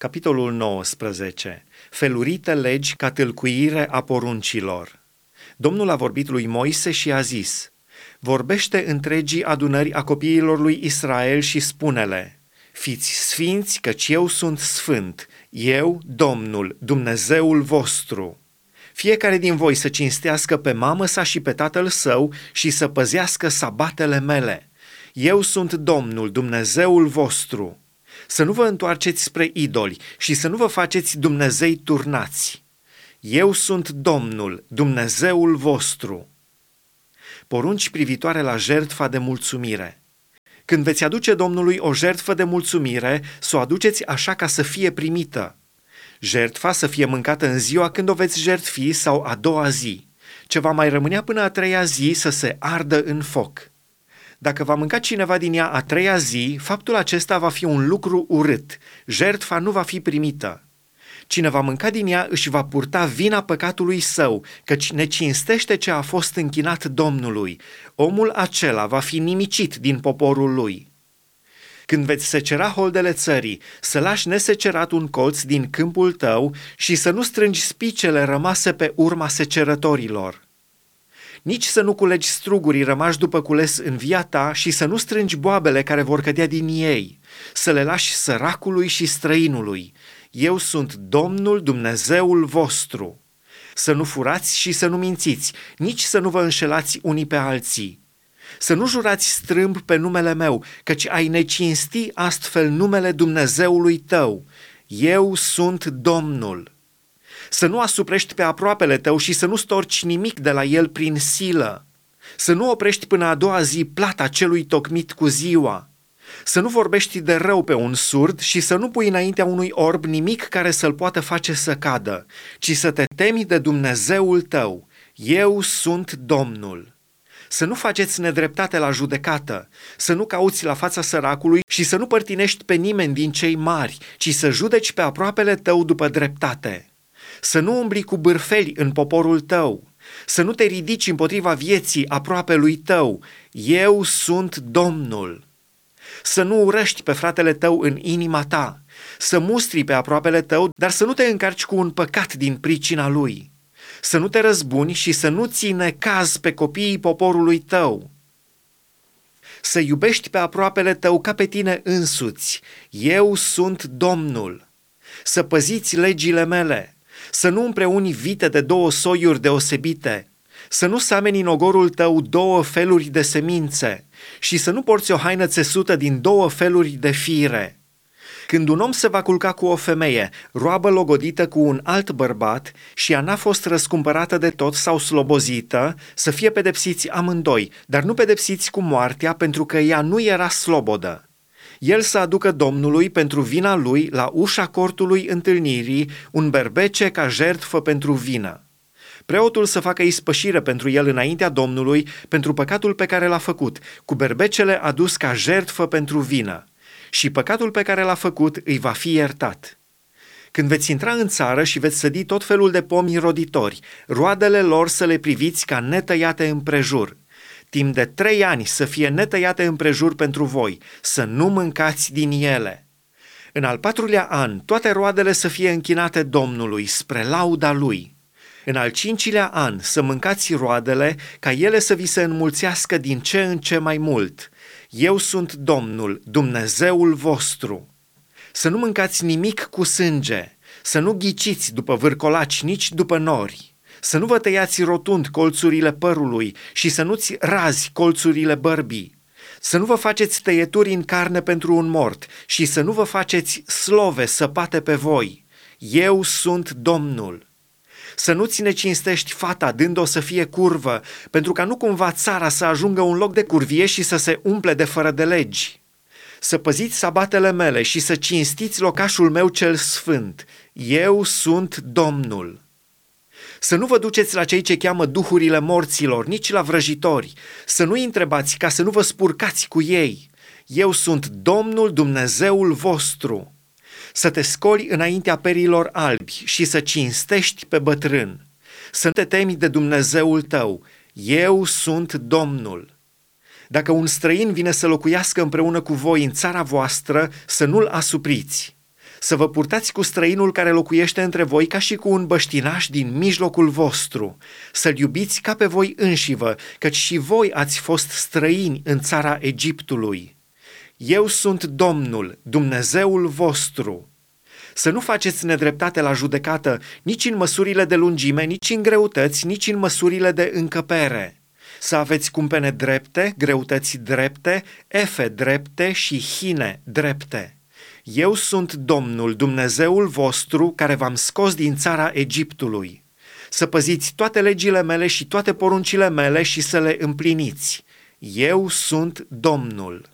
Capitolul 19. Felurite legi ca tâlcuire a poruncilor. Domnul a vorbit lui Moise și a zis, Vorbește întregii adunări a copiilor lui Israel și spune-le, Fiți sfinți, căci eu sunt sfânt, eu, Domnul, Dumnezeul vostru. Fiecare din voi să cinstească pe mamă sa și pe tatăl său și să păzească sabatele mele. Eu sunt Domnul, Dumnezeul vostru să nu vă întoarceți spre idoli și să nu vă faceți Dumnezei turnați. Eu sunt Domnul, Dumnezeul vostru. Porunci privitoare la jertfa de mulțumire. Când veți aduce Domnului o jertfă de mulțumire, să o aduceți așa ca să fie primită. Jertfa să fie mâncată în ziua când o veți jertfi sau a doua zi. Ce va mai rămânea până a treia zi să se ardă în foc. Dacă va mânca cineva din ea a treia zi, faptul acesta va fi un lucru urât. Jertfa nu va fi primită. Cine va mânca din ea își va purta vina păcatului său, căci ne cinstește ce a fost închinat Domnului. Omul acela va fi nimicit din poporul lui. Când veți secera holdele țării, să lași nesecerat un colț din câmpul tău și să nu strângi spicele rămase pe urma secerătorilor nici să nu culegi strugurii rămași după cules în via ta și să nu strângi boabele care vor cădea din ei, să le lași săracului și străinului. Eu sunt Domnul Dumnezeul vostru. Să nu furați și să nu mințiți, nici să nu vă înșelați unii pe alții. Să nu jurați strâmb pe numele meu, căci ai necinsti astfel numele Dumnezeului tău. Eu sunt Domnul să nu asuprești pe aproapele tău și să nu storci nimic de la el prin silă, să nu oprești până a doua zi plata celui tocmit cu ziua, să nu vorbești de rău pe un surd și să nu pui înaintea unui orb nimic care să-l poată face să cadă, ci să te temi de Dumnezeul tău. Eu sunt Domnul. Să nu faceți nedreptate la judecată, să nu cauți la fața săracului și să nu părtinești pe nimeni din cei mari, ci să judeci pe aproapele tău după dreptate să nu umbli cu bârfeli în poporul tău, să nu te ridici împotriva vieții aproape lui tău. Eu sunt Domnul. Să nu urăști pe fratele tău în inima ta, să mustri pe aproapele tău, dar să nu te încarci cu un păcat din pricina lui. Să nu te răzbuni și să nu ține caz pe copiii poporului tău. Să iubești pe aproapele tău ca pe tine însuți. Eu sunt Domnul. Să păziți legile mele să nu împreuni vite de două soiuri deosebite, să nu sameni în ogorul tău două feluri de semințe și să nu porți o haină țesută din două feluri de fire. Când un om se va culca cu o femeie, roabă logodită cu un alt bărbat și ea n-a fost răscumpărată de tot sau slobozită, să fie pedepsiți amândoi, dar nu pedepsiți cu moartea pentru că ea nu era slobodă el să aducă Domnului pentru vina lui la ușa cortului întâlnirii un berbece ca jertfă pentru vină. Preotul să facă ispășire pentru el înaintea Domnului pentru păcatul pe care l-a făcut, cu berbecele adus ca jertfă pentru vină. Și păcatul pe care l-a făcut îi va fi iertat. Când veți intra în țară și veți sădi tot felul de pomi roditori, roadele lor să le priviți ca netăiate împrejur – timp de trei ani să fie netăiate împrejur pentru voi, să nu mâncați din ele. În al patrulea an, toate roadele să fie închinate Domnului, spre lauda Lui. În al cincilea an, să mâncați roadele, ca ele să vi se înmulțească din ce în ce mai mult. Eu sunt Domnul, Dumnezeul vostru. Să nu mâncați nimic cu sânge, să nu ghiciți după vârcolaci, nici după nori să nu vă tăiați rotund colțurile părului și să nu-ți razi colțurile bărbii, să nu vă faceți tăieturi în carne pentru un mort și să nu vă faceți slove săpate pe voi. Eu sunt Domnul. Să nu ți cinstești fata dând-o să fie curvă, pentru ca nu cumva țara să ajungă un loc de curvie și să se umple de fără de legi. Să păziți sabatele mele și să cinstiți locașul meu cel sfânt. Eu sunt Domnul. Să nu vă duceți la cei ce cheamă duhurile morților, nici la vrăjitori. Să nu întrebați ca să nu vă spurcați cu ei. Eu sunt Domnul Dumnezeul vostru. Să te scoli înaintea perilor albi și să cinstești pe bătrân. Să te temi de Dumnezeul tău. Eu sunt Domnul. Dacă un străin vine să locuiască împreună cu voi în țara voastră, să nu-l asupriți să vă purtați cu străinul care locuiește între voi ca și cu un băștinaș din mijlocul vostru, să-l iubiți ca pe voi înșivă, căci și voi ați fost străini în țara Egiptului. Eu sunt Domnul, Dumnezeul vostru. Să nu faceți nedreptate la judecată nici în măsurile de lungime, nici în greutăți, nici în măsurile de încăpere să aveți cumpene drepte, greutăți drepte, efe drepte și hine drepte. Eu sunt Domnul, Dumnezeul vostru, care v-am scos din țara Egiptului. Să păziți toate legile mele și toate poruncile mele și să le împliniți. Eu sunt Domnul.